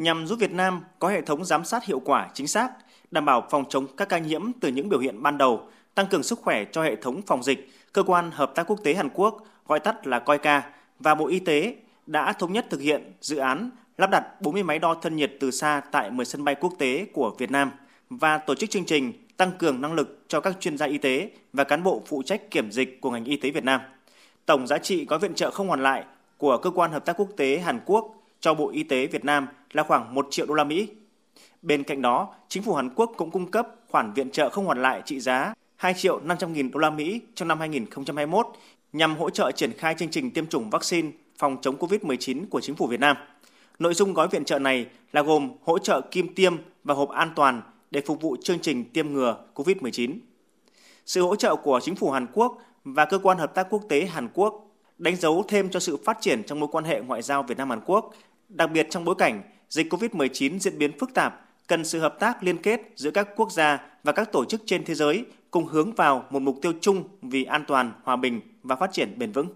nhằm giúp Việt Nam có hệ thống giám sát hiệu quả chính xác, đảm bảo phòng chống các ca nhiễm từ những biểu hiện ban đầu, tăng cường sức khỏe cho hệ thống phòng dịch, cơ quan hợp tác quốc tế Hàn Quốc, gọi tắt là COICA, và Bộ Y tế đã thống nhất thực hiện dự án lắp đặt 40 máy đo thân nhiệt từ xa tại 10 sân bay quốc tế của Việt Nam và tổ chức chương trình tăng cường năng lực cho các chuyên gia y tế và cán bộ phụ trách kiểm dịch của ngành y tế Việt Nam. Tổng giá trị gói viện trợ không hoàn lại của cơ quan hợp tác quốc tế Hàn Quốc cho Bộ Y tế Việt Nam là khoảng 1 triệu đô la Mỹ. Bên cạnh đó, chính phủ Hàn Quốc cũng cung cấp khoản viện trợ không hoàn lại trị giá 2 triệu 500 nghìn đô la Mỹ trong năm 2021 nhằm hỗ trợ triển khai chương trình tiêm chủng vaccine phòng chống COVID-19 của chính phủ Việt Nam. Nội dung gói viện trợ này là gồm hỗ trợ kim tiêm và hộp an toàn để phục vụ chương trình tiêm ngừa COVID-19. Sự hỗ trợ của chính phủ Hàn Quốc và cơ quan hợp tác quốc tế Hàn Quốc đánh dấu thêm cho sự phát triển trong mối quan hệ ngoại giao Việt Nam Hàn Quốc, đặc biệt trong bối cảnh dịch COVID-19 diễn biến phức tạp, cần sự hợp tác liên kết giữa các quốc gia và các tổ chức trên thế giới cùng hướng vào một mục tiêu chung vì an toàn, hòa bình và phát triển bền vững.